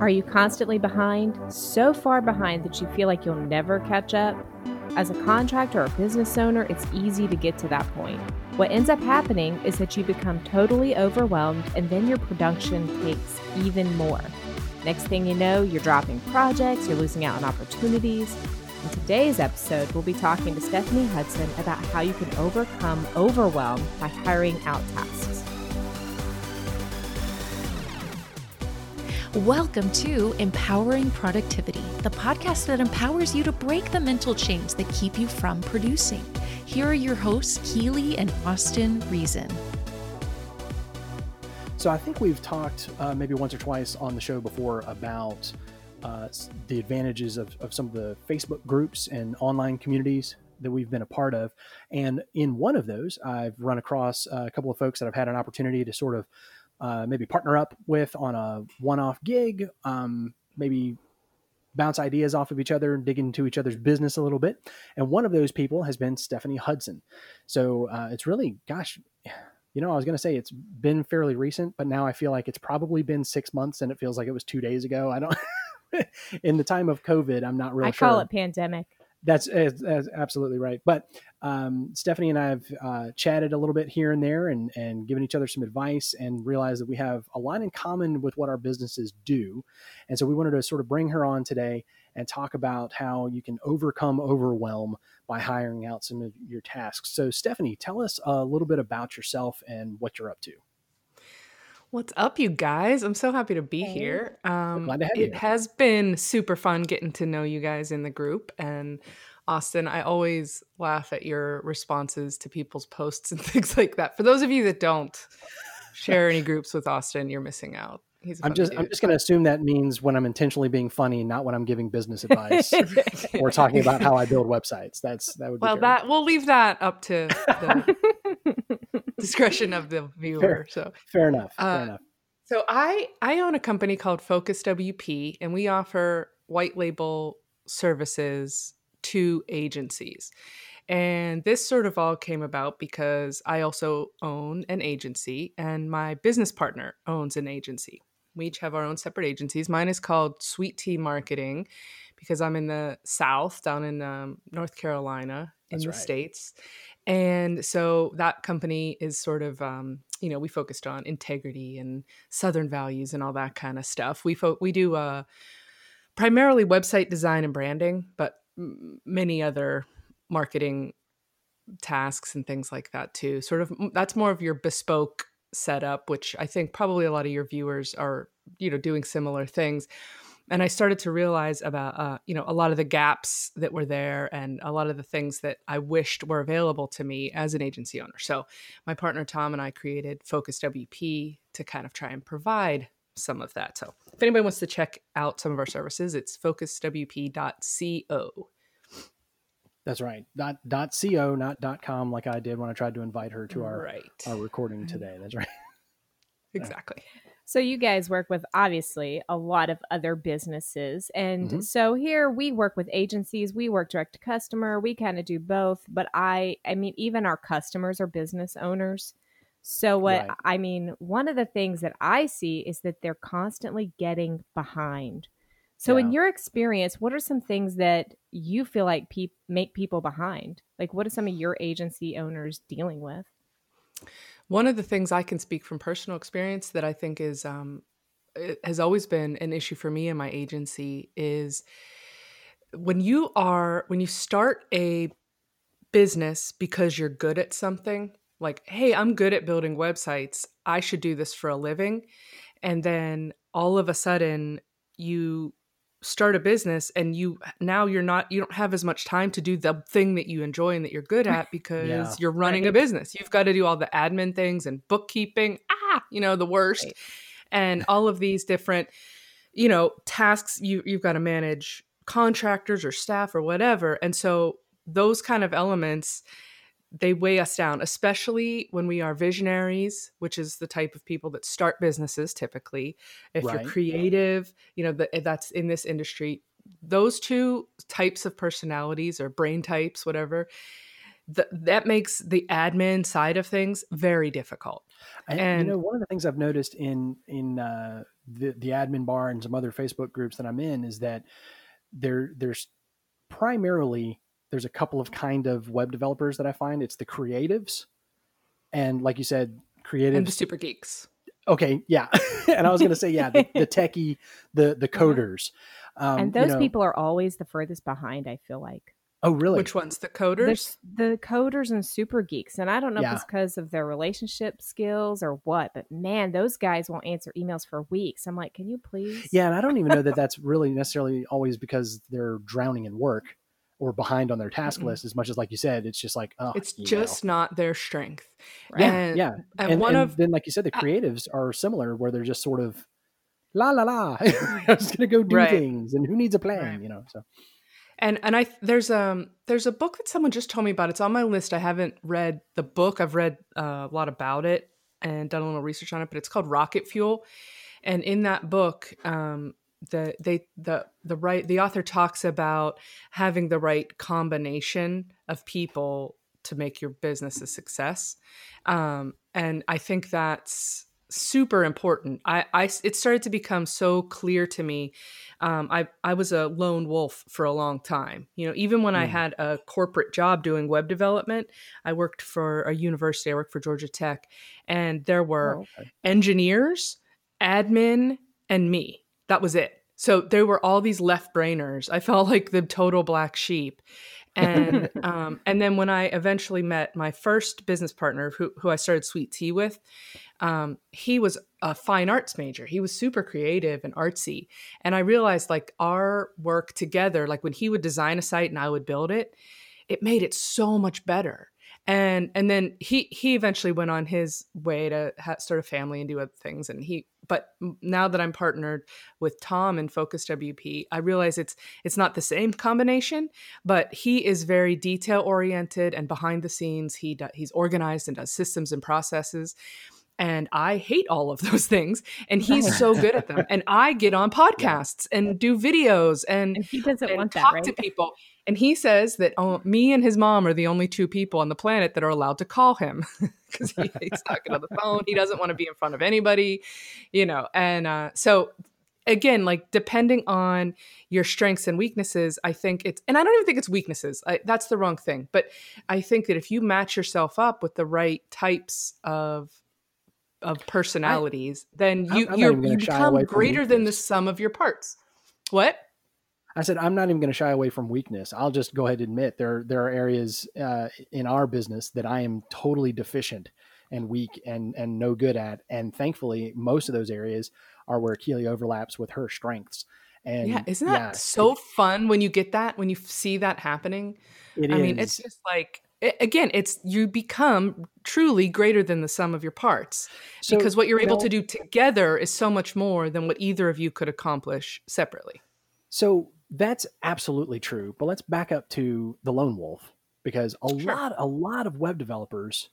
Are you constantly behind? So far behind that you feel like you'll never catch up? As a contractor or business owner, it's easy to get to that point. What ends up happening is that you become totally overwhelmed and then your production takes even more. Next thing you know, you're dropping projects, you're losing out on opportunities. In today's episode, we'll be talking to Stephanie Hudson about how you can overcome overwhelm by hiring out tasks. Welcome to Empowering Productivity, the podcast that empowers you to break the mental chains that keep you from producing. Here are your hosts, Keely and Austin Reason. So I think we've talked uh, maybe once or twice on the show before about uh, the advantages of, of some of the Facebook groups and online communities that we've been a part of. And in one of those, I've run across a couple of folks that I've had an opportunity to sort of uh, maybe partner up with on a one-off gig, um, maybe bounce ideas off of each other, dig into each other's business a little bit. And one of those people has been Stephanie Hudson. So uh, it's really, gosh, you know, I was going to say it's been fairly recent, but now I feel like it's probably been six months and it feels like it was two days ago. I don't, in the time of COVID, I'm not really I sure. call it pandemic. That's, that's absolutely right. But um, Stephanie and I have uh, chatted a little bit here and there and, and given each other some advice and realized that we have a lot in common with what our businesses do. And so we wanted to sort of bring her on today and talk about how you can overcome overwhelm by hiring out some of your tasks. So, Stephanie, tell us a little bit about yourself and what you're up to. What's up, you guys? I'm so happy to be Hey. here. Um, glad to have it you. has been super fun getting to know you guys in the group. And Austin, I always laugh at your responses to people's posts and things like that. For those of you that don't share any groups with Austin, you're missing out. I'm just I'm just going to assume that means when I'm intentionally being funny, not when I'm giving business advice or talking about how I build websites. That's that would be well, fair. that we'll leave that up to the discretion of the viewer. So fair enough. Uh, fair enough. So I I own a company called Focus WP and we offer white label services to agencies. And this sort of all came about because I also own an agency and my business partner owns an agency. We each have our own separate agencies. Mine is called Sweet Tea Marketing because I'm in the South, down in um, North Carolina, in That's the right. States. And so that company is sort of, um, you know, we focused on integrity and Southern values and all that kind of stuff. We fo- we do uh, primarily website design and branding, but m- many other marketing tasks and things like that too. Sort of that's more of your bespoke setup, which I think probably a lot of your viewers are, you know, doing similar things. And I started to realize about, uh, you know, a lot of the gaps that were there and a lot of the things that I wished were available to me as an agency owner. So my partner Tom and I created Focus WP to kind of try and provide some of that. So if anybody wants to check out some of our services, it's focuswp.co. That's right. Dot dot co, not dot com, like I did when I tried to invite her to our right. our recording today. That's right. Exactly. So you guys work with obviously a lot of other businesses. And Mhm. so here we work with agencies, we work direct to customer, we kind of do both, but I I mean even our customers are business owners. So what Right. I mean, one of the things that I see is that they're constantly getting behind. So in your experience, what are some things that you feel like peop make people behind? Like what are some of your agency owners dealing with? One of the things I can speak from personal experience that I think is um, has always been an issue for me and my agency is when you are when you start a business because you're good at something like hey i'm good at building websites. I should do this for a living. And then all of a sudden you start a business and you now you're not you don't have as much time to do the thing that you enjoy and that you're good at because Yeah. you're running a business you've got to do all the admin things and bookkeeping ah you know the worst Right. and all of these different you know tasks you you've got to manage contractors or staff or whatever and so those kind of elements they weigh us down especially when we are visionaries which is the type of people that start businesses typically if Right. you're creative you know that that's in this industry those two types of personalities or brain types whatever th- that makes the admin side of things very difficult And, and, you know, one of the things I've noticed in in uh, the the admin bar and some other Facebook groups that I'm in is that there there's primarily there's a couple of kind of web developers that I find. It's the creatives, and like you said, creatives and the super geeks. Okay, yeah, and I was going to say yeah, the, the techie, the the uh-huh. coders, um, and those you know, people are always the furthest behind. I feel like. Oh, really? Which ones? The coders? the coders and super geeks. And I don't know yeah. if it's because of their relationship skills or what, but man, those guys won't answer emails for weeks. I'm like, can you please? Yeah. And I don't even know that that's really necessarily always because they're drowning in work or behind on their task mm-hmm. list as much as like you said it's just like oh it's just know. not their strength right? yeah and, yeah and, and one and of then like you said the creatives are similar where they're just sort of la la la i'm just gonna go do right. things and who needs a plan right. you know so and and I there's um there's a book that someone just told me about. It's on my list. I haven't read the book. I've read uh, a lot about it and done a little research on it, but it's called Rocket Fuel. And in that book, um, the they the the right the author talks about having the right combination of people to make your business a success. Um, and I think that's super important. I, I it started to become so clear to me. Um, I I was a lone wolf for a long time. You know, even when mm. I had a corporate job doing web development, I worked for a university. I worked for Georgia Tech, and there were oh, okay. engineers, admin, and me. That was it. So there were all these left brainers. I felt like the total black sheep and um, and then when I eventually met my first business partner, who who I started Sweet Tea with, um, he was a fine arts major. He was super creative and artsy, and I realized like our work together, like when he would design a site and I would build it, it made it so much better and and then he he eventually went on his way to ha- start a family and do other things and he but now that i'm partnered with tom and focus wp i realize it's it's not the same combination but he is very detail oriented and behind the scenes he do, he's organized and does systems and processes and I hate all of those things. And he's so good at them. And I get on podcasts and do videos and, and he doesn't and want talk that, right? to people. And he says that oh, me and his mom are the only two people on the planet that are allowed to call him because he, he's talking on the phone. He doesn't want to be in front of anybody, you know. And uh, so, again, like depending on your strengths and weaknesses, I think it's, and I don't even think it's weaknesses. I, that's the wrong thing. But I think that if you match yourself up with the right types of of personalities, I, then you you you become greater than the sum of your parts. What? I said, I'm not even going to shy away from weakness. I'll just go ahead and admit there there are areas uh, in our business that I am totally deficient and weak and and no good at. And thankfully, most of those areas are where Keely overlaps with her strengths. And yeah, isn't that yeah, so fun when you get that when you see that happening? It I is. mean, it's just like it, again, it's you become truly greater than the sum of your parts so, because what you're able well, to do together is so much more than what either of you could accomplish separately. So that's absolutely true. But let's back up to the lone wolf because a sure. lot a lot of web developers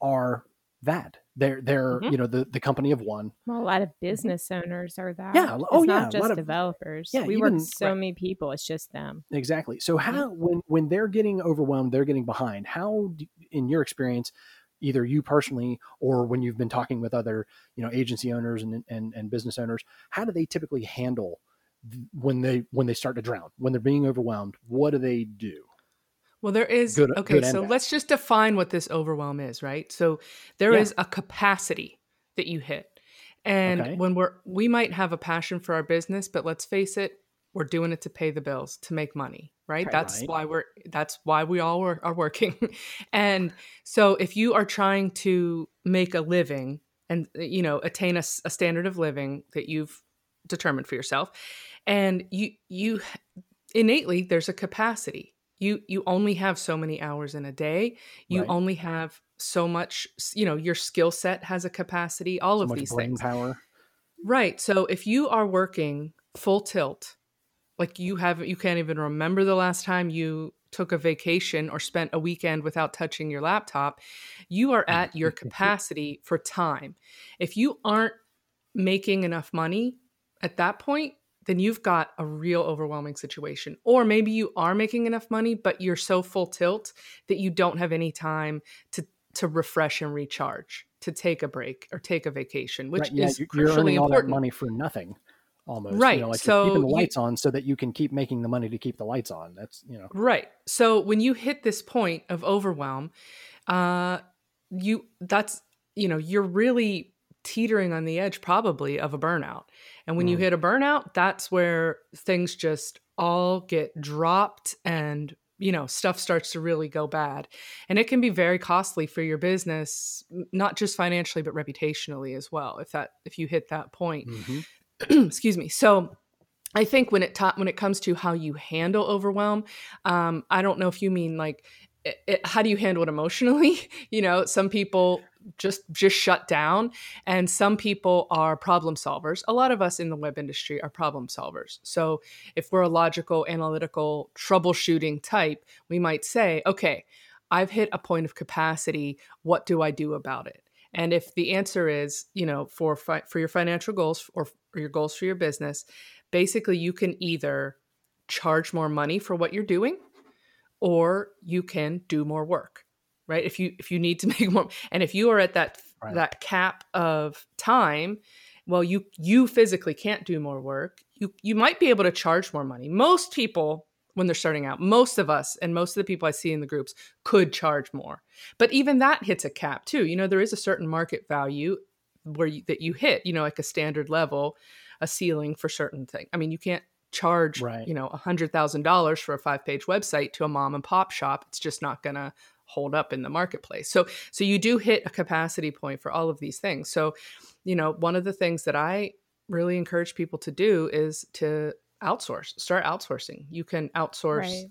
are that. They're they're mm-hmm. you know the the company of one. Well, a lot of business owners are that. Yeah. Oh it's yeah. Not just of, developers. Yeah. We even, work so right. many people. It's just them. Exactly. So how mm-hmm. when when they're getting overwhelmed, they're getting behind. How, do, in your experience, either you personally or when you've been talking with other you know agency owners and and, and business owners, how do they typically handle when they when they start to drown when they're being overwhelmed what do they do well there is good, okay good so let's just define what this overwhelm is right so there yeah. is a capacity that you hit and okay. when we're we might have a passion for our business but let's face it we're doing it to pay the bills to make money right, right that's right. why we're that's why we all are, are working and so if you are trying to make a living and you know attain a, a standard of living that you've determined for yourself and you you innately there's a capacity. You you only have so many hours in a day. You right. only have so much you know your skill set has a capacity all so of these things. power. Right. So if you are working full tilt like you have you can't even remember the last time you took a vacation or spent a weekend without touching your laptop you are at your capacity for time. If you aren't making enough money at that point then you've got a real overwhelming situation. Or maybe you are making enough money, but you're so full tilt that you don't have any time to to refresh and recharge. to take a break or take a vacation, which right, yeah, is you're crucially earning all that important. money for nothing, almost. Right, You know, like so keeping the you- lights on so that you can keep making the money to keep the lights on. That's you know. Right. So when you hit this point of overwhelm, uh, you that's you know you're really teetering on the edge probably of a burnout. And when you Mm. hit a burnout, that's where things just all get dropped and you know stuff starts to really go bad and it can be very costly for your business not just financially but reputationally as well if that if you hit that point Mhm. excuse me so i think when it ta- when it comes to how you handle overwhelm um, i don't know if you mean like it, how do you handle it emotionally? You know some people just just shut down and some people are problem solvers. A lot of us in the web industry are problem solvers. So if we're a logical analytical troubleshooting type we might say okay i've hit a point of capacity. What do i do about it? And if the answer is you know for fi- for your financial goals or, or your goals for your business basically you can either charge more money for what you're doing or you can do more work right? If you if you need to make more and if you are at that Right. that cap of time well you you physically can't do more work. You you might be able to charge more money. Most people when they're starting out most of us and most of the people i see in the groups could charge more. But even that hits a cap too. You know there is a certain market value where you, that you hit you know like a standard level a ceiling for certain things i mean you can't charge Right. you know a hundred thousand dollars for a five page website to a mom and pop shop it's just not gonna hold up in the marketplace. So so you do hit a capacity point for all of these things. So you know one of the things that i really encourage people to do is to outsource start outsourcing. You can outsource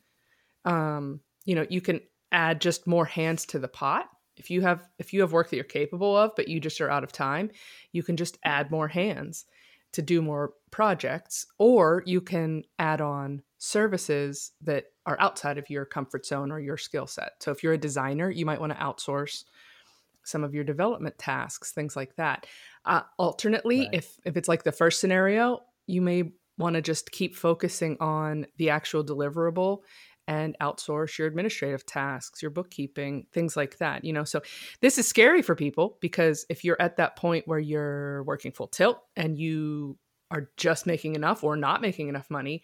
um you know you can add just more hands to the pot. If you have if you have work that you're capable of but you just are out of time you can just add more hands to do more projects or you can add on services that are outside of your comfort zone or your skill set so if you're a designer you might want to outsource some of your development tasks things like that uh, alternately Right. if if it's like the first scenario you may want to just keep focusing on the actual deliverable and outsource your administrative tasks, your bookkeeping, things like that. You know, so this is scary for people because if you're at that point where you're working full tilt and you are just making enough or not making enough money,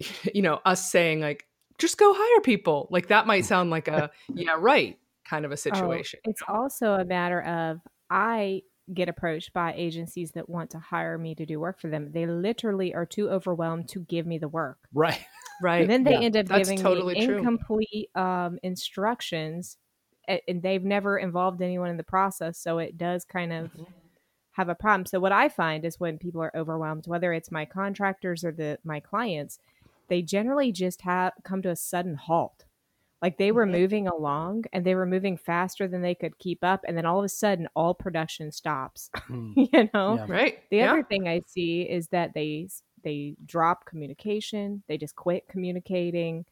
you know, us saying like, just go hire people, like that might sound like a, yeah, right kind of a Oh, situation. it's also a matter of I get approached by agencies that want to hire me to do work for them. They literally are too overwhelmed to give me the work. Right. right. And then they Yeah, end up that's giving totally me incomplete um, instructions, and they've never involved anyone in the process. So it does kind of Mhm. have a problem. So what I find is when people are overwhelmed, whether it's my contractors or the my clients, they generally just have come to a sudden halt. Like they were Mhm. moving along and they were moving faster than they could keep up, and then all of a sudden, all production stops. Mm. you know. Yeah. Right. The yeah. other thing I see is that they they drop communication. They just quit communicating.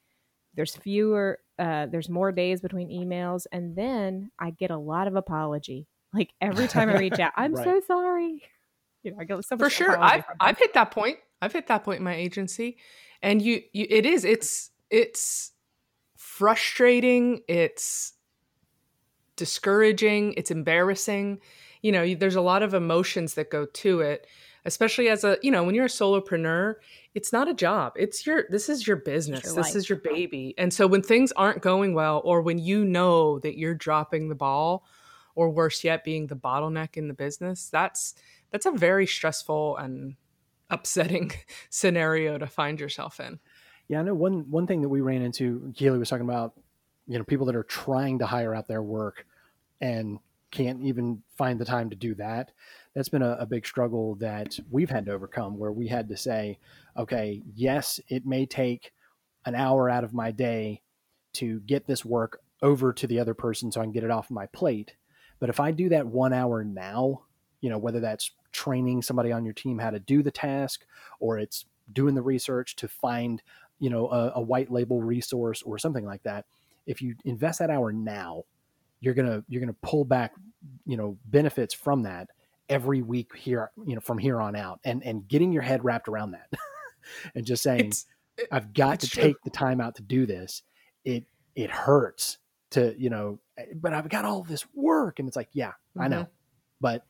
There's fewer. Uh, there's more days between emails, and then I get a lot of apology. Like every time I reach out, I'm Right. so sorry. You know, I get so for sure i've i've hit that point i've hit that point in my agency and you, you it is it's it's frustrating it's discouraging it's embarrassing you know there's a lot of emotions that go to it especially as a you know when you're a solopreneur it's not a job it's your this is your business your this life. is your baby and so when things aren't going well or when you know that you're dropping the ball or worse yet being the bottleneck in the business that's that's a very stressful and upsetting scenario to find yourself in Yeah, I know one one thing that we ran into. Keely was talking about, you know, people that are trying to hire out their work and can't even find the time to do that. That's been a, a big struggle that we've had to overcome. Where we had to say, okay, yes, it may take an hour out of my day to get this work over to the other person so I can get it off my plate. But if I do that one hour now, you know, whether that's training somebody on your team how to do the task or it's doing the research to find you know a, a white label resource or something like that if you invest that hour now you're gonna you're gonna pull back you know benefits from that every week here you know from here on out and and getting your head wrapped around that and just saying i've got to true. take the time out to do this it it hurts to you know eh, but i've got all this work and it's like yeah i know Mm-hmm. but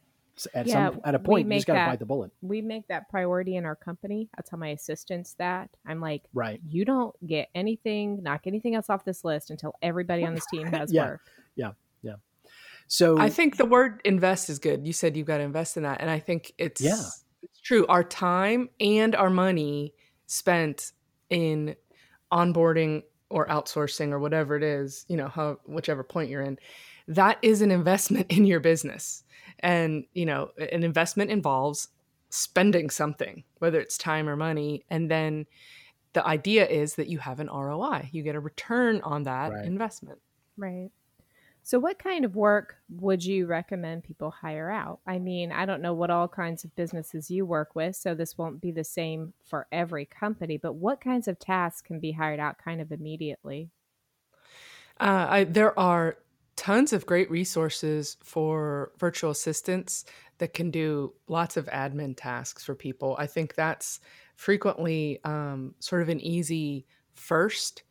at Yeah, some at a point you just got to bite the bullet We make that priority in our company. I tell my assistants that. I'm like, right you don't get anything, knock anything else off this list until everybody on this team has work. Yeah. work. So I think the word invest is good. You said you've got to invest in that. And I think it's Yeah. it's true. Our time and our money spent in onboarding or outsourcing or whatever it is, you know, how whichever point you're in, that is an investment in your business. And, you know, an investment involves spending something, whether it's time or money. And then the idea is that you have an ROI. You get a return on that Right. investment. Right. So, what kind of work would you recommend people hire out? I mean, I don't know what all kinds of businesses you work with, so this won't be the same for every company, but what kinds of tasks can be hired out kind of immediately? Uh, I, there are tons of great resources for virtual assistants that can do lots of admin tasks for people. I think that's frequently um, sort of an easy first.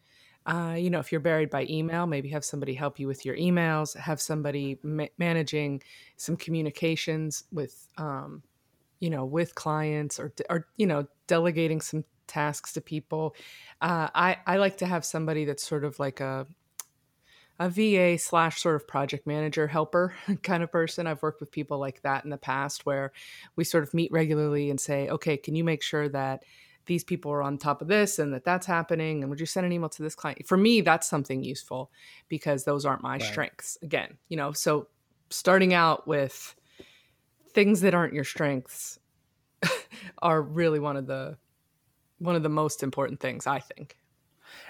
Uh, you know, if you're buried by email, maybe have somebody help you with your emails, have somebody ma- managing some communications with, um, you know, with clients or, or, you know, delegating some tasks to people. Uh, I, I like to have somebody that's sort of like a, a VA slash sort of project manager helper kind of person. I've worked with people like that in the past where we sort of meet regularly and say, okay, can you make sure that these people are on top of this and that that's happening? And would you send an email to this client? For me, that's something useful because those aren't my Right. strengths. Again, you know, so starting out with things that aren't your strengths are really one of the one of the most important things, I think.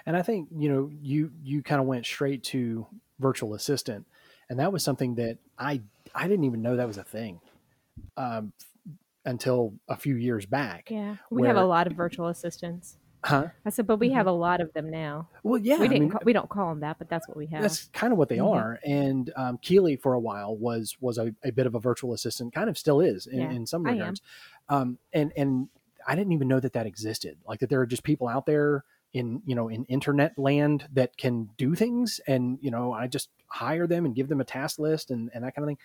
and i think you know you you kind of went straight to virtual assistant and that was something that i i didn't even know that was a thing um, until a few years back Yeah. We have a lot of virtual assistants. huh I said, but we have a lot of them now. well yeah we didn't. mean, ca- we don't call them that, but that's what we have. that's kind of what they Mhm. are and um, keely for a while was was a, a bit of a virtual assistant kind of still is in, Yeah, in some regards um, and and i didn't even know that that existed like that there are just people out there in you know in internet land that can do things and you know i just hire them and give them a task list and, and that kind of thing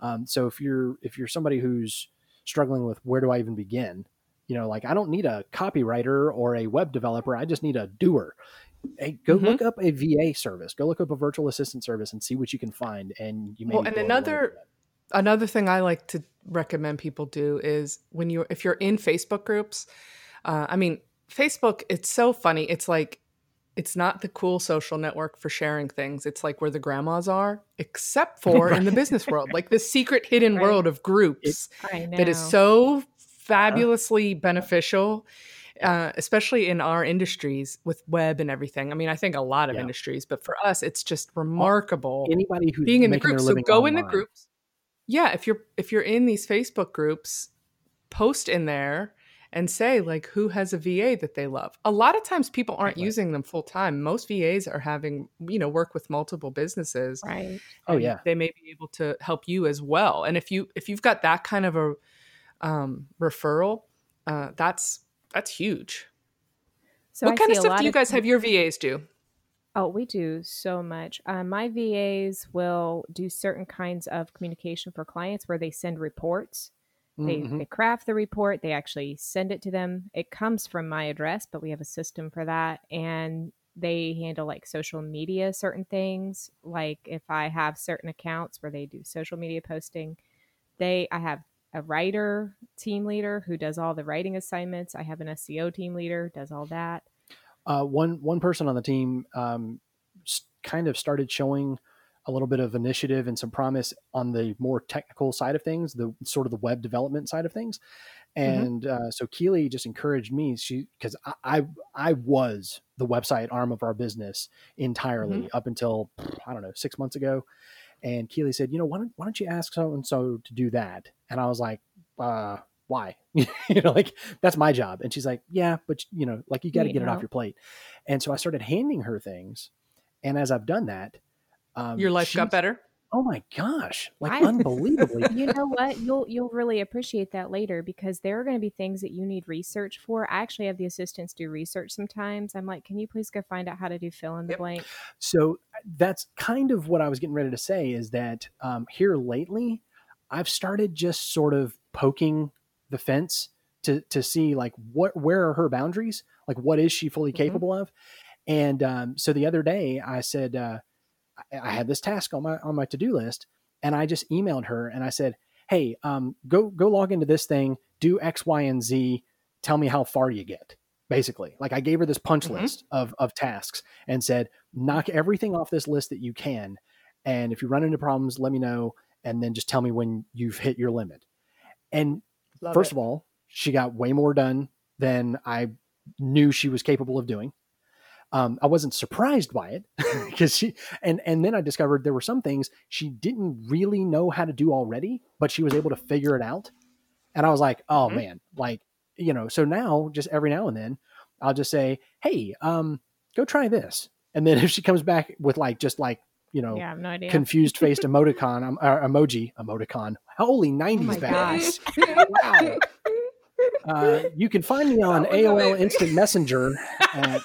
um, so if you're if you're somebody who's struggling with where do i even begin you know like i don't need a copywriter or a web developer i just need a doer hey go Mhm. look up a va service go look up a virtual assistant service and see what you can find and you may Well, and another- another thing I like to recommend people do is when you if you're in Facebook groups, uh, I mean Facebook, it's so funny. It's like it's not the cool social network for sharing things. It's like where the grandmas are, except for in the business world, like this secret hidden Right. world of groups that is so fabulously beneficial. Uh, especially in our industries with web and everything. I mean, I think a lot of Yeah. industries, but for us, it's just remarkable anybody who's being in the groups. So go in the groups. Yeah, if you're if you're in these Facebook groups, post in there and say like who has a VA that they love. A lot of times people aren't Right. using them full time. Most VAs are having, you know, work with multiple businesses. right. Oh, yeah. They may be able to help you as well. And if you if you've got that kind of a um, referral, uh, that's that's huge. So what I kind of stuff do you guys have your VAs do? Oh, we do so much. Uh, my VAs will do certain kinds of communication for clients where they send reports. They, Mhm. they craft the report, they actually send it to them. It comes from my address, but we have a system for that. And they handle like social media, certain things. Like if I have certain accounts where they do social media posting, they, I have a writer team leader who does all the writing assignments. I have an SEO team leader, does all that. uh, one one person on the team um, kind of started showing a little bit of initiative and some promise on the more technical side of things, the sort of the web development side of things. And uh, so Keely just encouraged me. She because I, I I was the website arm of our business entirely up until I don't know six months ago. And Keely said, you know, why don't why don't you ask so and so to do that? And I was like, uh, why? you know, like that's my job. And she's like, yeah, but you know, like you got to get it off your plate. And so I started handing her things. And as I've done that, um, Your life got better. Oh my gosh, like I- unbelievably. you know what you'll you'll really appreciate that later because there are going to be things that you need research for i actually have the assistants do research sometimes i'm like can you please go find out how to do fill in the Yep. blank So that's kind of what I was getting ready to say is that um, here lately, I've started just sort of poking the fence to to see like what where are her boundaries, like what is she fully Mm-hmm. capable of, and um, so the other day I said uh, I, had this task on my on my to do list, and I just emailed her and I said, hey, um, go go log into this thing, do X, Y, and Z, tell me how far you get. Basically, like I gave her this punch Mhm. list of of tasks and said, knock everything off this list that you can, and if you run into problems, let me know, and then just tell me when you've hit your limit. And Love first it. of all, she got way more done than I knew she was capable of doing. Um, I wasn't surprised by it because she and and then I discovered there were some things she didn't really know how to do already, but she was able to figure it out. And I was like, oh Mhm. man, like you know. So now, just every now and then, I'll just say, hey, um, go try this. And then if she comes back with like just like you know Yeah, no confused faced emoticon um, uh, emoji emoticon, holy oh nineties bags. Wow. Uh, you can find me on AOL. Instant Messenger at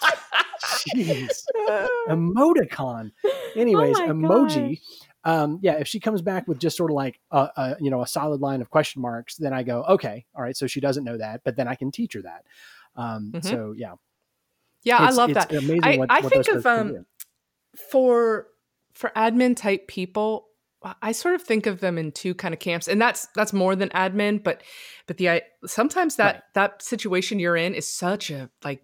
jeez, emoticon. Anyways, my emoji. Um, yeah, if she comes back with just sort of like a, a you know a solid line of question marks, then I go okay, all right. So she doesn't know that, but then I can teach her that. Um, Mhm. So yeah, yeah, I love it's that. Amazing. I, what, I what think of um for for admin type people i sort of think of them in two kind of camps and that's that's more than admin but but the i sometimes that Right. that situation you're in is such a like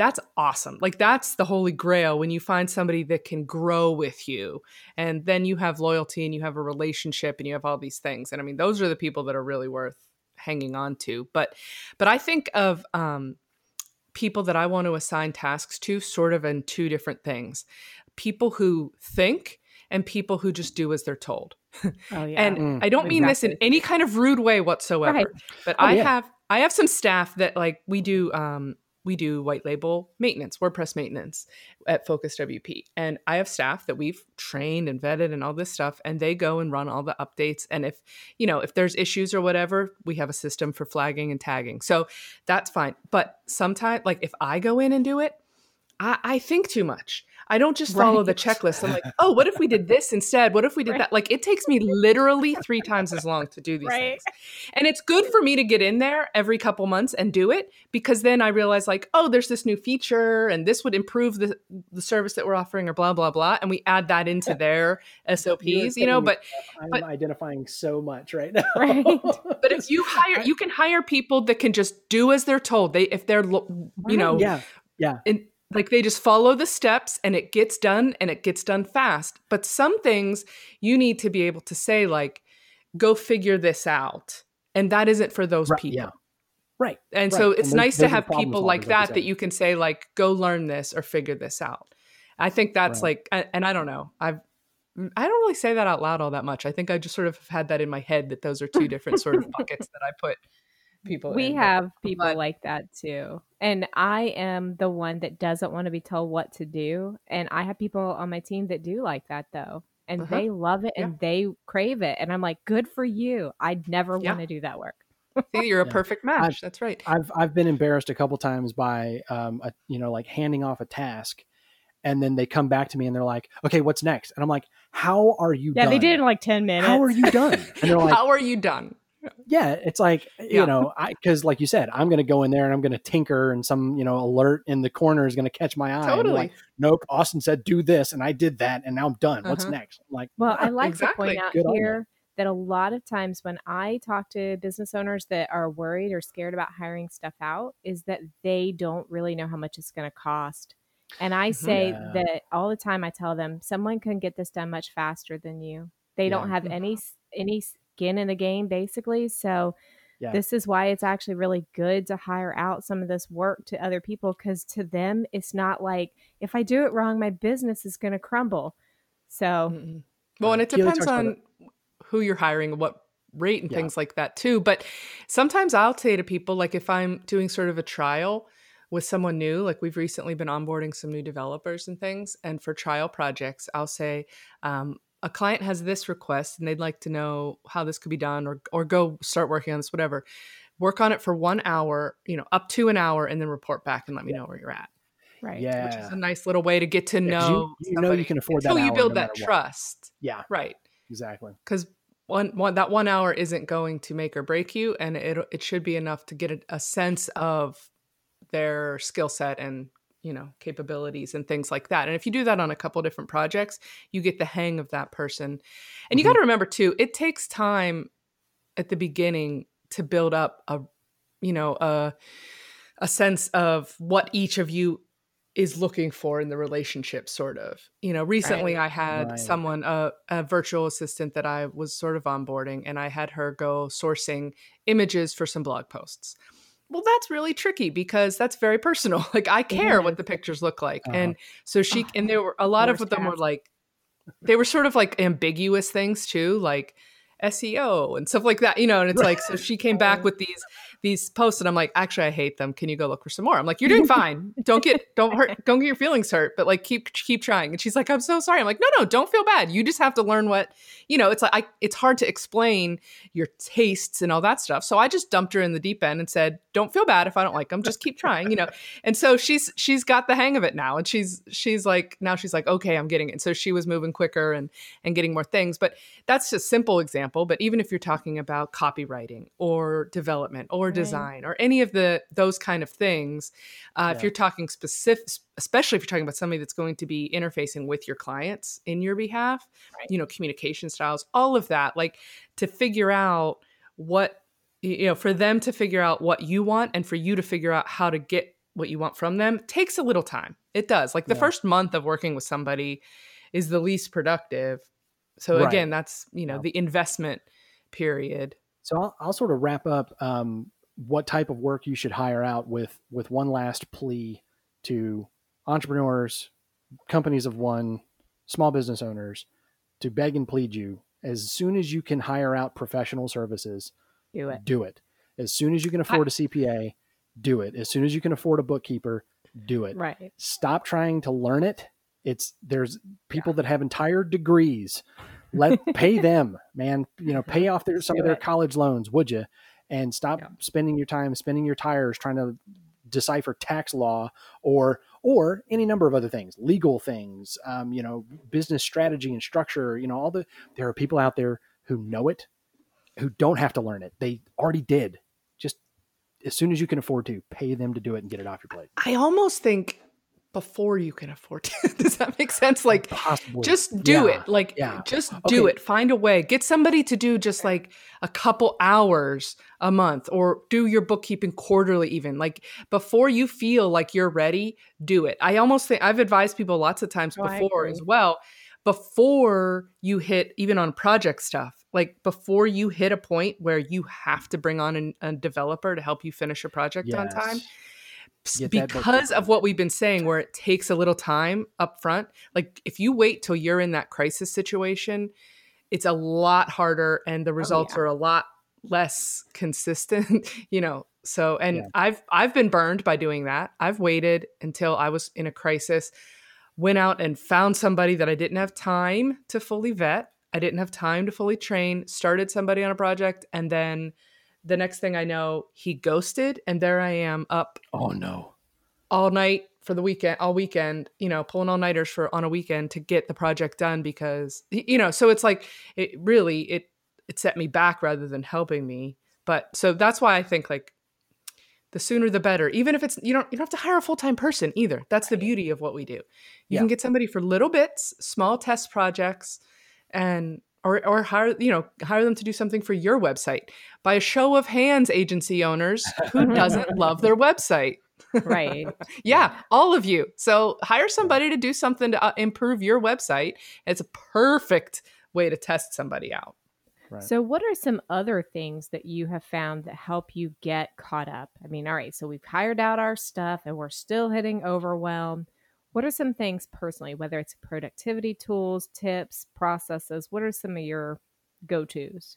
that's awesome like that's the holy grail when you find somebody that can grow with you and then you have loyalty and you have a relationship and you have all these things and i mean those are the people that are really worth hanging on to but but i think of um people that i want to assign tasks to sort of in two different things people who think and people who just do as they're told. Oh yeah. And Mm, I don't mean this in any kind of rude way whatsoever. Right. But Oh, I yeah. have I have some staff that like we do um we do white label maintenance, WordPress maintenance at Focus WP. And I have staff that we've trained and vetted and all this stuff and they go and run all the updates and if, you know, if there's issues or whatever, we have a system for flagging and tagging. So that's fine. But sometimes like if I go in and do it, I, I think too much. I don't just follow the checklist. I'm like, oh, what if we did this instead? What if we did Right. that? Like, it takes me literally three times as long to do these Right. things. And it's good for me to get in there every couple months and do it because then I realize, like, oh, there's this new feature and this would improve the, the service that we're offering or blah, blah, blah. And we add that into their SOPs, You're you know, but I'm but- identifying so much right now. Right. but if you hire you can hire people that can just do as they're told. They if they're you know yeah, yeah, and like they just follow the steps and it gets done and it gets done fast but some things you need to be able to say like go figure this out and that isn't for those Right, people yeah. right. and right. so it's those- nice to have people like solvers, like you that that you can say like go learn this or figure this out i think that's Right. like and i don't know i've I don't really say that out loud all that much. I think I just sort of have had that in my head that those are two different sort of buckets that I put people we in. But- have people but- like that too. And I am the one that doesn't want to be told what to do. And I have people on my team that do like that though. And Uh-huh. they love it and they crave it. And I'm like, good for you. I'd never Yeah. want to do that work. See, you're a Yeah. perfect match. That's right. I've I've been embarrassed a couple times by um a, you know like handing off a task, and then they come back to me and they're like, okay, what's next? And I'm like, how are you? Yeah, done? they did in like 10 minutes. How are you done? And they're like, How are you done? Yeah, it's like Yeah. you know, I because like you said, I'm going to go in there and I'm going to tinker, and some you know alert in the corner is going to catch my eye. Totally. like, nope. Austin said do this, and I did that, and now I'm done. What's Uh-huh. next? I'm like, Well, I like Exactly. to point out Good here that a lot of times when I talk to business owners that are worried or scared about hiring stuff out, is that they don't really know how much it's going to cost. And I say Yeah. that all the time. I tell them someone can get this done much faster than you. They don't have any any skin in the game, basically. So Yeah. this is why it's actually really good to hire out some of this work to other people because to them it's not like if I do it wrong, my business is going to crumble. So Mm-mm. Well, and it depends on who you're hiring, what rate, and Yeah. things like that too. But sometimes I'll say to people, like if I'm doing sort of a trial with someone new, like we've recently been onboarding some new developers and things, and for trial projects, I'll say, um, a client has this request and they'd like to know how this could be done or or go start working on this, whatever. Work on it for one hour, you know, up to an hour, and then report back and let me know where you're at. Right. Yeah. which is a nice little way to get to Yeah, 'cause know. you, you know you can afford that until you build no that matter what. trust, Yeah, right? exactly. Because one, one that one hour isn't going to make or break you, and it it should be enough to get a, a sense of their skill set and you know capabilities and things like that. And if you do that on a couple different projects, you get the hang of that person. And you Mhm. got to remember too, it takes time at the beginning to build up a you know a a sense of what each of you is looking for in the relationship sort of you know recently i had Right. someone a, a virtual assistant that i was sort of onboarding and i had her go sourcing images for some blog posts well that's really tricky because that's very personal like i care what the pictures look like Uh-huh. and so she Oh, and there were a lot of them were like they were sort of like ambiguous things too like SEO and stuff like that, you know. And it's like, so she came back with these these posts, and I'm like, actually, I hate them. Can you go look for some more? I'm like, you're doing fine. Don't get don't hurt. Don't get your feelings hurt, but like keep keep trying. And she's like, I'm so sorry. I'm like, no, no, don't feel bad. You just have to learn what you know. It's like I, it's hard to explain your tastes and all that stuff. So I just dumped her in the deep end and said, don't feel bad if I don't like them. Just keep trying, you know. And so she's she's got the hang of it now, and she's she's like now she's like, okay, I'm getting it. And so she was moving quicker and and getting more things. But that's a simple example. But even if you're talking about copywriting or development or Right. design or any of the those kind of things, uh, if you're talking specific, especially if you're talking about somebody that's going to be interfacing with your clients in your behalf, Right. you know, communication styles, all of that, like to figure out what you know for them to figure out what you want and for you to figure out how to get what you want from them takes a little time it does like the Yeah. first month of working with somebody is the least productive so Right. again that's you know Yeah. the investment period So I'll, I'll sort of wrap up um, what type of work you should hire out with with one last plea to entrepreneurs, companies of one, small business owners, to beg and plead you as soon as you can hire out professional services, Do it. do it. As soon as you can afford a CPA, do it. As soon as you can afford a bookkeeper, do it. Right. Stop trying to learn it. It's there's people that have entire degrees. Let pay them, man. You know, pay off their some Do of their it. college loans, would you? And stop Yeah. spending your time spending your tires trying to decipher tax law or or any number of other things, legal things, um, you know, business strategy and structure. You know, all the there are people out there who know it, who don't have to learn it. They already did. Just as soon as you can afford to, pay them to do it and get it off your plate. i almost think before you can afford to does that make sense like Possibly. just do Yeah, it like yeah. just do Okay. it find a way get somebody to do just like a couple hours a month or do your bookkeeping quarterly even like before you feel like you're ready do it i almost think i've advised people lots of times Oh, before as well before you hit even on project stuff like before you hit a point where you have to bring on an, a developer to help you finish a project on time because of what we've been saying where it takes a little time up front like if you wait till you're in that crisis situation it's a lot harder and the results yeah. are a lot less consistent you know so and Yeah. i've i've been burned by doing that i've waited until i was in a crisis went out and found somebody that i didn't have time to fully vet i didn't have time to fully train started somebody on a project and then the next thing i know he ghosted and there i am up Oh no. all night for the weekend all weekend you know pulling all nighters for on a weekend to get the project done because you know so it's like it really it it set me back rather than helping me but so that's why i think like the sooner the better even if it's you don't you don't have to hire a full-time person either that's the beauty of what we do you Yeah. can get somebody for little bits small test projects and or or hire you know hire them to do something for your website by a show of hands agency owners who doesn't love their website Right. yeah, all of you. So hire somebody to do something to uh, improve your website. It's a perfect way to test somebody out. Right. So, what are some other things that you have found that help you get caught up? I mean, all right, so we've hired out our stuff and we're still hitting overwhelm. What are some things personally, whether it's productivity tools, tips, processes? What are some of your go tos?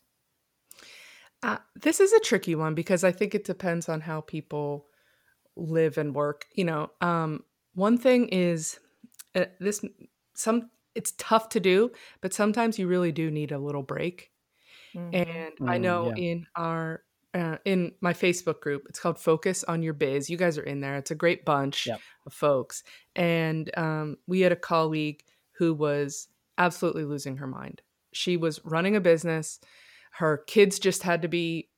Uh, this is a tricky one because I think it depends on how people live and work. You know, um, one thing is uh, this some it's tough to do, but sometimes you really do need a little break. Mm-hmm. And I Mm, know yeah. in our uh, in my Facebook group. It's called Focus on Your Biz. You guys are in there. It's a great bunch Yep. of folks. And um, we had a colleague who was absolutely losing her mind. She was running a business. Her kids just had to be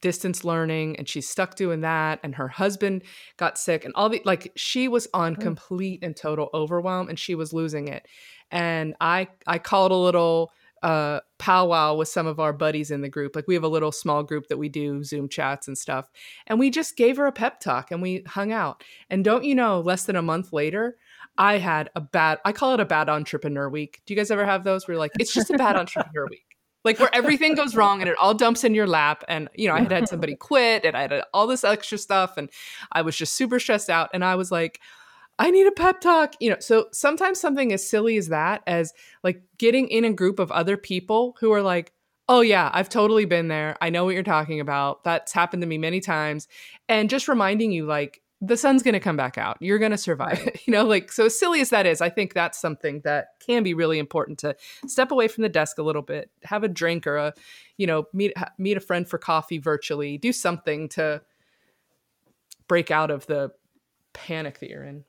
distance learning and she's stuck doing that and her husband got sick and all the like she was on Mm. complete and total overwhelm and she was losing it and i i called a little uh powwow with some of our buddies in the group. Like we have a little small group that we do zoom chats and stuff. And we just gave her a pep talk and we hung out. And don't you know less than a month later i had a bad i call it a bad entrepreneur week. Do you guys ever have those where like it's just a bad entrepreneur week? Like where everything goes wrong and it all dumps in your lap and you know i had had somebody quit and i had all this extra stuff and i was just super stressed out. And i was like i need a pep talk you know so sometimes something as silly as that as like getting in a group of other people who are like oh yeah i've totally been there. I know what you're talking about. That's happened to me many times. And just reminding you like the sun's going to come back out. You're going to survive you know like so as silly as that is i think that's something that can be really important to step away from the desk a little bit have a drink or a you know meet meet a friend for coffee virtually do something to break out of the panic that you're in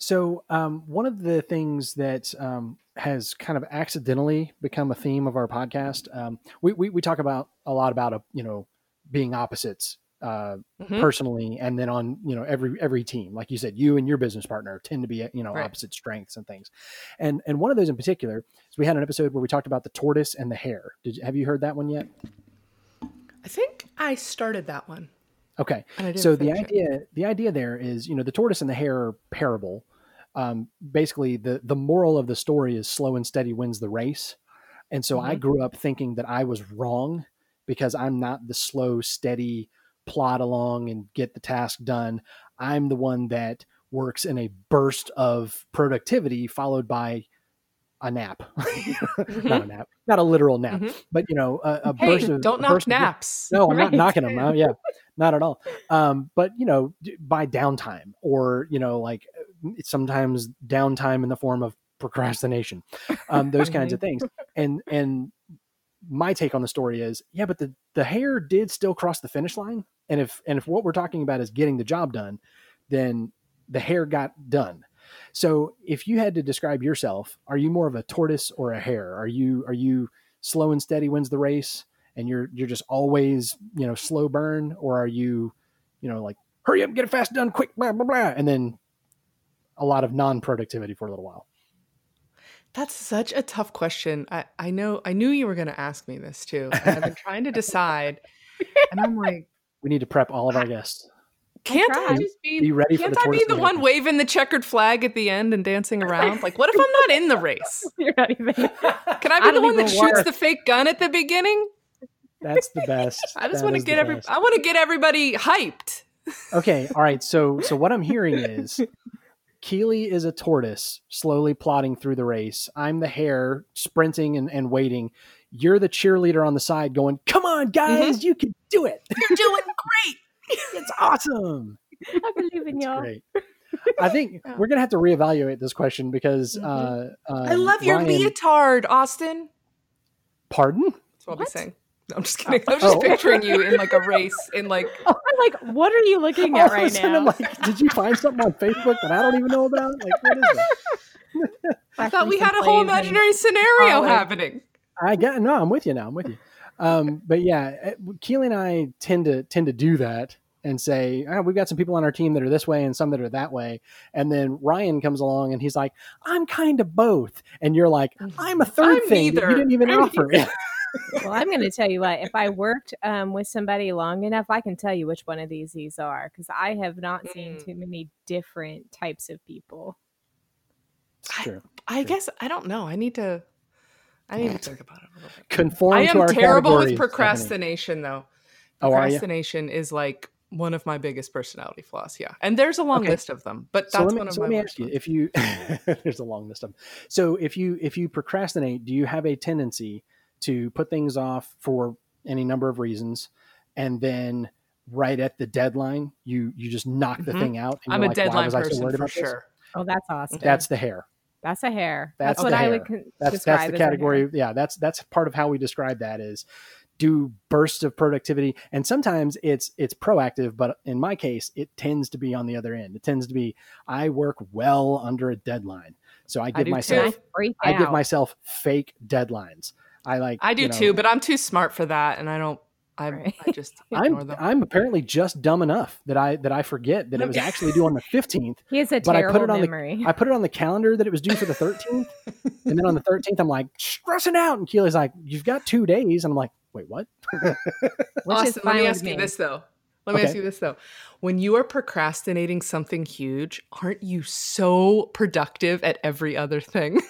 So, um, one of the things that um, has kind of accidentally become a theme of our podcast, um, we, we we talk about a lot about a you know being opposites uh, Mhm. personally, and then on you know every every team, like you said, you and your business partner tend to be you know Right. opposite strengths and things, and and one of those in particular is we had an episode where we talked about the tortoise and the hare. Did you, have you heard that one yet? i think i started that one Okay, and I didn't so the finish it. idea the idea there is you know the tortoise and the hare parable um, basically the the moral of the story is slow and steady wins the race and so i Mhm. grew up thinking that i was wrong because i'm not the slow steady plod along and get the task done i'm the one that works in a burst of productivity followed by a nap not a nap not a literal nap Mhm. but you know a, a hey burst of don't a knock burst of- naps no, I'm not knocking them. Out. yeah, not at all. Um, but you know, by downtime, or you know, like uh, sometimes downtime in the form of procrastination, um, those kinds of things. And and my take on the story is, yeah, but the the hare did still cross the finish line. And if and if what we're talking about is getting the job done, then the hare got done. So if you had to describe yourself, are you more of a tortoise or a hare? Are you are you slow and steady wins the race? and you're you're just always you know slow burn or are you you know like hurry up get it fast done quick blah blah blah and then a lot of non-productivity for a little while That's such a tough question. I, I know I knew you were going to ask me this too. I've been trying to decide, and I'm like, we need to prep all of our guests can't I just be, Be ready for can't the I be the one waving the checkered flag at the end and dancing around? Like, what if I'm not in the race? You're not even. Can I be I the one that even shoots the fake gun at the beginning? that's the best I just want to get every. best. I want to get everybody hyped. okay all right so so what i'm hearing is keely is a tortoise slowly plodding through the race i'm the hare sprinting and, and waiting you're the cheerleader on the side going come on guys you can do it You're doing great. it's awesome I believe in y'all. great. I think Yeah. we're gonna have to reevaluate this question because Mhm. uh, uh, I love your Ryan- leotard, Austin. Pardon? That's what I'll be saying. No, I'm just kidding. I was just Oh. picturing you in like a race in like I'm like, what are you looking at right now? I'm like, did you find something on Facebook that I don't even know about? Like, what is that? I thought we had a whole imaginary scenario college. happening. I get no, I'm with you now. I'm with you. Um, but yeah, eh, Keely and I tend to tend to do that and say oh, we've got some people on our team that are this way and some that are that way, and then Ryan comes along and he's like, I'm kind of both, and you're like, I'm a 3rd I'm thing that you didn't even I'm offer. Well, I'm going to tell you what. If I worked um, with somebody long enough, I can tell you which one of these these are because I have not seen Mm. too many different types of people. It's true. I guess I don't know. I need to I need to think about it a little bit. Conform I to am our terrible with procrastination though. Oh, are you? Procrastination is like one of my biggest personality flaws. Yeah. And there's a long Okay. list of them, but so that's let me, one of so my let me worst ask you ones. if you there's a long list of them so if you if you procrastinate do you have a tendency to put things off for any number of reasons and then right at the deadline you you just knock the Mhm. thing out and I'm a like, deadline was so person for about this?" sure. Oh, that's awesome. that's the hare That's a hare. That's That's, what the I would con- that's describe that's the as a hare. category yeah that's that's part of how we describe that is do bursts of productivity and sometimes it's it's proactive but in my case it tends to be on the other end it tends to be i work well under a deadline so i give do myself too. i give myself fake deadlines i like I do you know, too, but I'm too smart for that, and I don't. I, Right. I just ignore I'm them. I'm apparently just dumb enough that I that I forget that it was actually due on the 15th. He has a But I put terrible it on the- memory. I put it on the calendar that it was due for the 13th, and then on the 13th I'm like stressing out, and Keely's like, "You've got two days," and I'm like, "Wait, what?" Which is Austin, let me with ask you me. this though. Let me ask you this though. When you are procrastinating something huge, aren't you so productive at every other thing?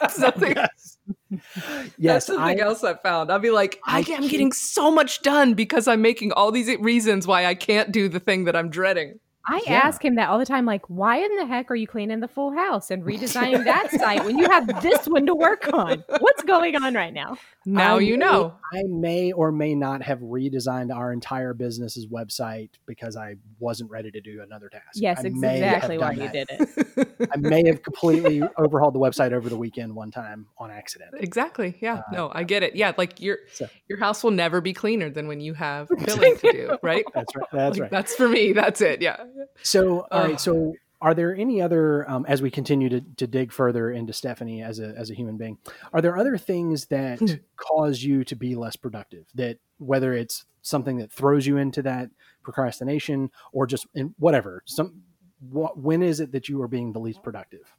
something, yes, that's something I, else I found. I'll be like, I, I am getting so much done because I'm making all these reasons why I can't do the thing that I'm dreading. I Yeah. ask him that all the time, like, why in the heck are you cleaning the full house and redesigning that site when you have this one to work on? What's going on right now? Now I you may- know. I may or may not have redesigned our entire business's website because I wasn't ready to do another task. Yes, I may exactly why done you did it. I may have completely overhauled the website over the weekend one time on accident. Exactly. Yeah. Uh, no, I get it. Yeah, like your So- your house will never be cleaner than when you have billing to do, right? That's right. That's Like, right. That's for me. That's it. Yeah. So, all right. So, are there any other, um, as we continue to, to dig further into Stephanie as a as a human being, are there other things that Hmm. cause you to be less productive? That whether it's something that throws you into that procrastination or just in whatever, some what, when is it that you are being the least productive?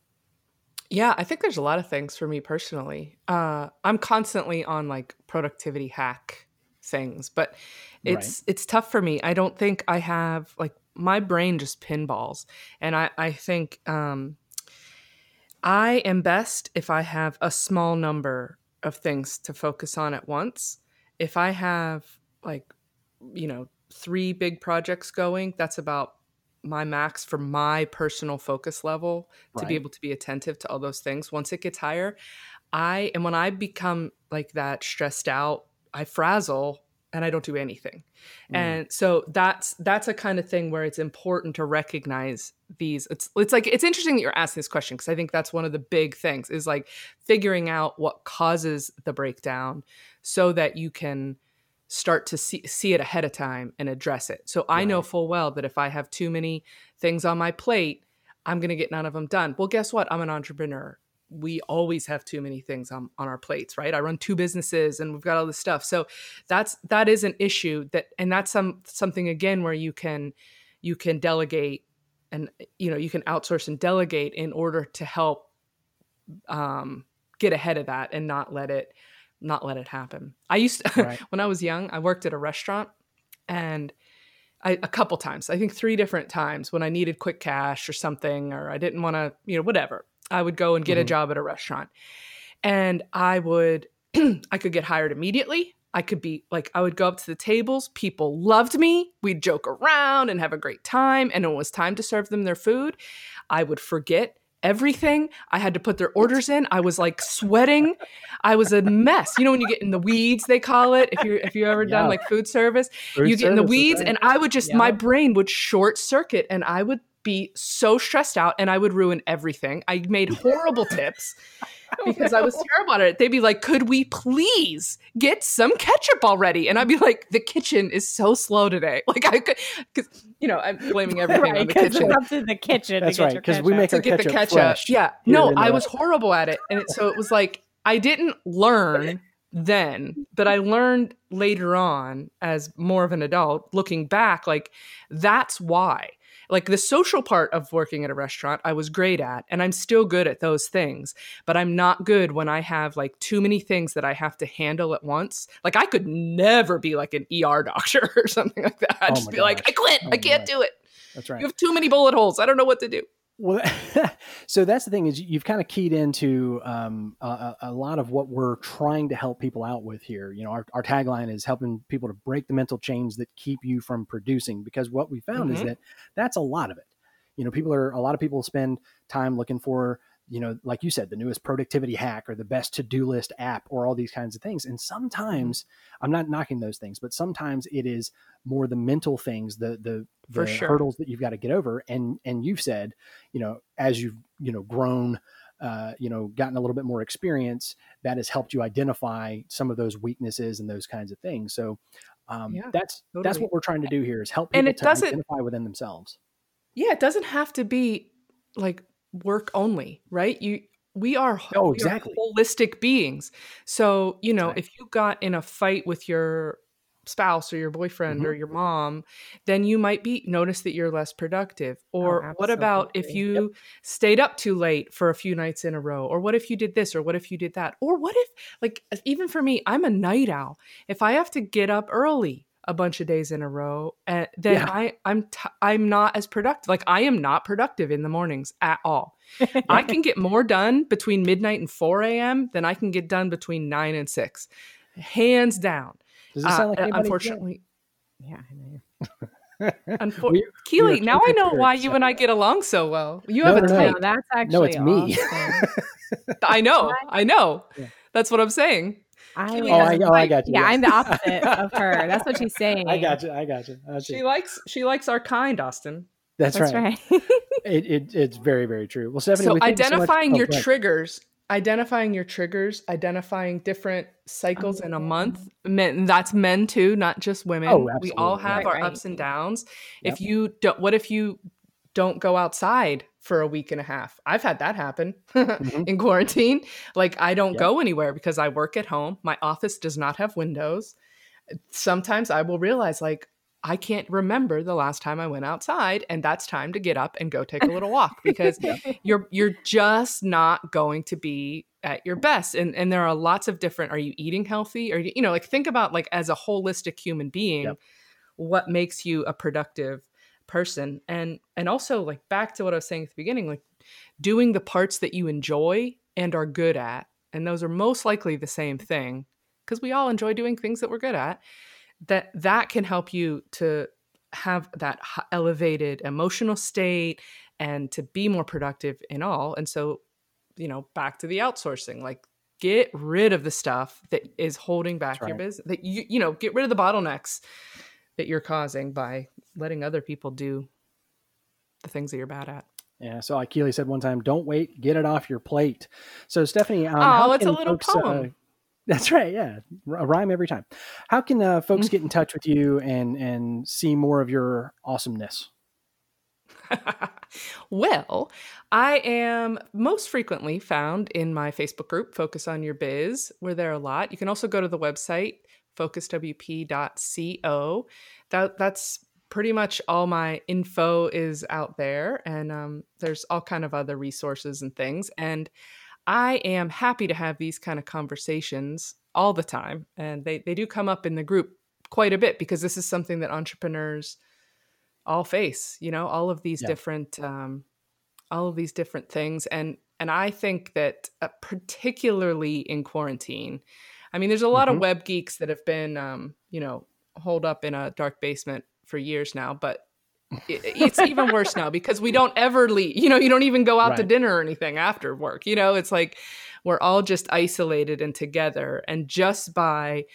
Yeah, I think there's a lot of things for me personally. Uh, I'm constantly on like productivity hack things, but it's it's tough for me. I don't think I have like my brain just pinballs, and I I think um, I am best if I have a small number of things to focus on at once. If I have like you know three big projects going, that's about my max for my personal focus level to be able to be attentive to all those things. Once it gets higher, I and when I become like that stressed out, I frazzle and I don't do anything. Mm. And so that's that's a kind of thing where it's important to recognize these. It's it's like it's interesting that you're asking this question because I think that's one of the big things is like figuring out what causes the breakdown so that you can start to see see it ahead of time and address it. So I know full well that if I have too many things on my plate, I'm going to get none of them done. Well, guess what? I'm an entrepreneur. We always have too many things on, on our plates, right? I run two businesses and we've got all this stuff. So that's that is an issue that and that's some something again where you can you can delegate and you know you can outsource and delegate in order to help um, get ahead of that and not let it not let it happen. I used to, Right. when I was young, I worked at a restaurant and I, a couple times, I think three different times when I needed quick cash or something, or I didn't want to, you know, whatever, I would go and get a Mhm. job at a restaurant and I would, I could get hired immediately. I could be like, I would go up to the tables. People loved me. We'd joke around and have a great time. And when it was time to serve them their food, I would forget everything. I had to put their orders in. I was like sweating. I was a mess. You know when you get in the weeds, they call it. If you're if you ever done like food service, Food you get in the weeds, right. and I would just my brain would short circuit, and I would be so stressed out, and I would ruin everything. I made horrible tips because I was terrible at it. They'd be like, "Could we please get some ketchup already?" And I'd be like, "The kitchen is so slow today." Like I could, because you know I'm blaming everything on right, the because kitchen it's up to the kitchen. That's to right, your 'cause we ketchup. make to our get the ketchup ketchup. fresh Yeah. No, I was horrible at it. And it, so it was like I didn't learn then, but I learned later on as more of an adult, looking back, like that's why. Like the social part of working at a restaurant, I was great at, and I'm still good at those things. But I'm not good when I have like too many things that I have to handle at once. Like I could never be like an ER doctor or something like that. I'd Oh just be like. I quit. Oh I can't my. do it. That's right. You have too many bullet holes. I don't know what to do. Well, so that's the thing is you've kind of keyed into um, a- a, lot of what we're trying to help people out with here. You know, our, our tagline is helping people to break the mental chains that keep you from producing. Because what we found is Mhm. that that's a lot of it. You know, people are a lot of people spend time looking for you know, like you said, the newest productivity hack or the best to do list app or all these kinds of things. And sometimes I'm not knocking those things, but sometimes it is more the mental things, the the, the sure. hurdles that you've got to get over. And and you've said, you know, as you've you know grown uh, you know, gotten a little bit more experience, that has helped you identify some of those weaknesses and those kinds of things. So um, yeah, that's totally. that's what we're trying to do here is help people and it to doesn't, identify within themselves. Yeah, it doesn't have to be like work only, right? You we are, oh, exactly. Are holistic beings. So, you know, right. if you got in a fight with your spouse or your boyfriend mm-hmm. or your mom, then you might be notice that you're less productive. Or oh, what about if you yep. stayed up too late for a few nights in a row? Or what if you did this or what if you did that? Or what if like even for me, I'm a night owl. If I have to get up early a bunch of days in a row, uh, then yeah. I I'm t- I'm not as productive. Like I am not productive in the mornings at all. I can get more done between midnight and 4 a.m. than I can get done between 9 and 6. Hands down. Does it sound like uh, unfortunately? Yeah, I know. Unfor- we, Keely, now I know why you and I get along so well. You no, have a no, type. No, that's actually no, it's me. I know, I know. Yeah. That's what I'm saying. I, oh, I, oh, I got you. Yeah, I'm the opposite of her. That's what she's saying. I got you. I got you. she likes she likes our kind, Austin. That's, That's right. right. it, it, it's very very true. Well, Stephanie, so identifying so your oh, triggers identifying your triggers, identifying different cycles in a oh. month. Men, that's men too, not just women. Oh, we all have right, our right. ups and downs. Yep. If you don't, what if you don't go outside for a week and a half? I've had that happen mm-hmm. in quarantine. Like I don't yep. go anywhere because I work at home. My office does not have windows. Sometimes I will realize like, I can't remember the last time I went outside and that's time to get up and go take a little walk because you're you're just not going to be at your best and and there are lots of different are you eating healthy or you know like think about like as a holistic human being yep. what makes you a productive person. And and also like back to what I was saying at the beginning like doing the parts that you enjoy and are good at and those are most likely the same thing because we all enjoy doing things that we're good at that that can help you to have that elevated emotional state and to be more productive in all. And so you know back to the outsourcing like get rid of the stuff that is holding back right. your business that you you know get rid of the bottlenecks that you're causing by letting other people do the things that you're bad at yeah, so like Keely said one time, don't wait, get it off your plate. So Stephanie, um, oh, it's a little folks, uh, poem. Uh, that's right. Yeah, a rhyme every time. How can uh, folks get in touch with you and and see more of your awesomeness? well, I am most frequently found in my Facebook group, Focus on Your Biz. We're there a lot. You can also go to the website, focuswp.co. That that's pretty much all my info is out there, and um, there's all kind of other resources and things. And I am happy to have these kind of conversations all the time. And they, they do come up in the group quite a bit because this is something that entrepreneurs all face, you know, all of these yeah. different, um, all of these different things. And, and I think that uh, particularly in quarantine, I mean, there's a lot mm-hmm. of web geeks that have been, um, you know, holed up in a dark basement for years now, but it's even worse now because we don't ever leave. You know, you don't even go out right. to dinner or anything after work. You know, it's like we're all just isolated and together. And just by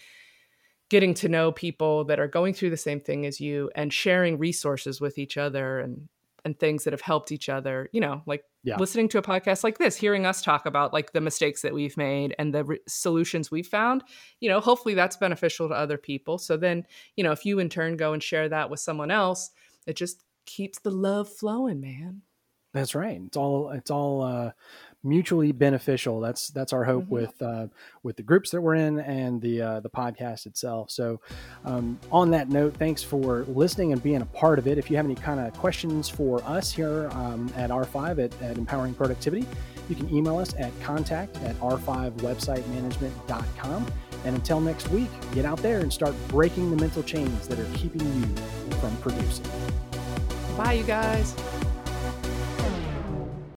getting to know people that are going through the same thing as you and sharing resources with each other and and things that have helped each other, you know, like yeah. listening to a podcast like this, hearing us talk about like the mistakes that we've made and the re- solutions we've found, you know, hopefully that's beneficial to other people. So then, you know, if you in turn go and share that with someone else, it just keeps the love flowing, man. That's right. It's all it's all uh, mutually beneficial. That's that's our hope mm-hmm. with uh, with the groups that we're in and the uh, the podcast itself. So, um, on that note, thanks for listening and being a part of it. If you have any kind of questions for us here um, at R5 at, at Empowering Productivity, you can email us at contact at r5websitemanagement.com. And until next week, get out there and start breaking the mental chains that are keeping you from producing. Bye, you guys.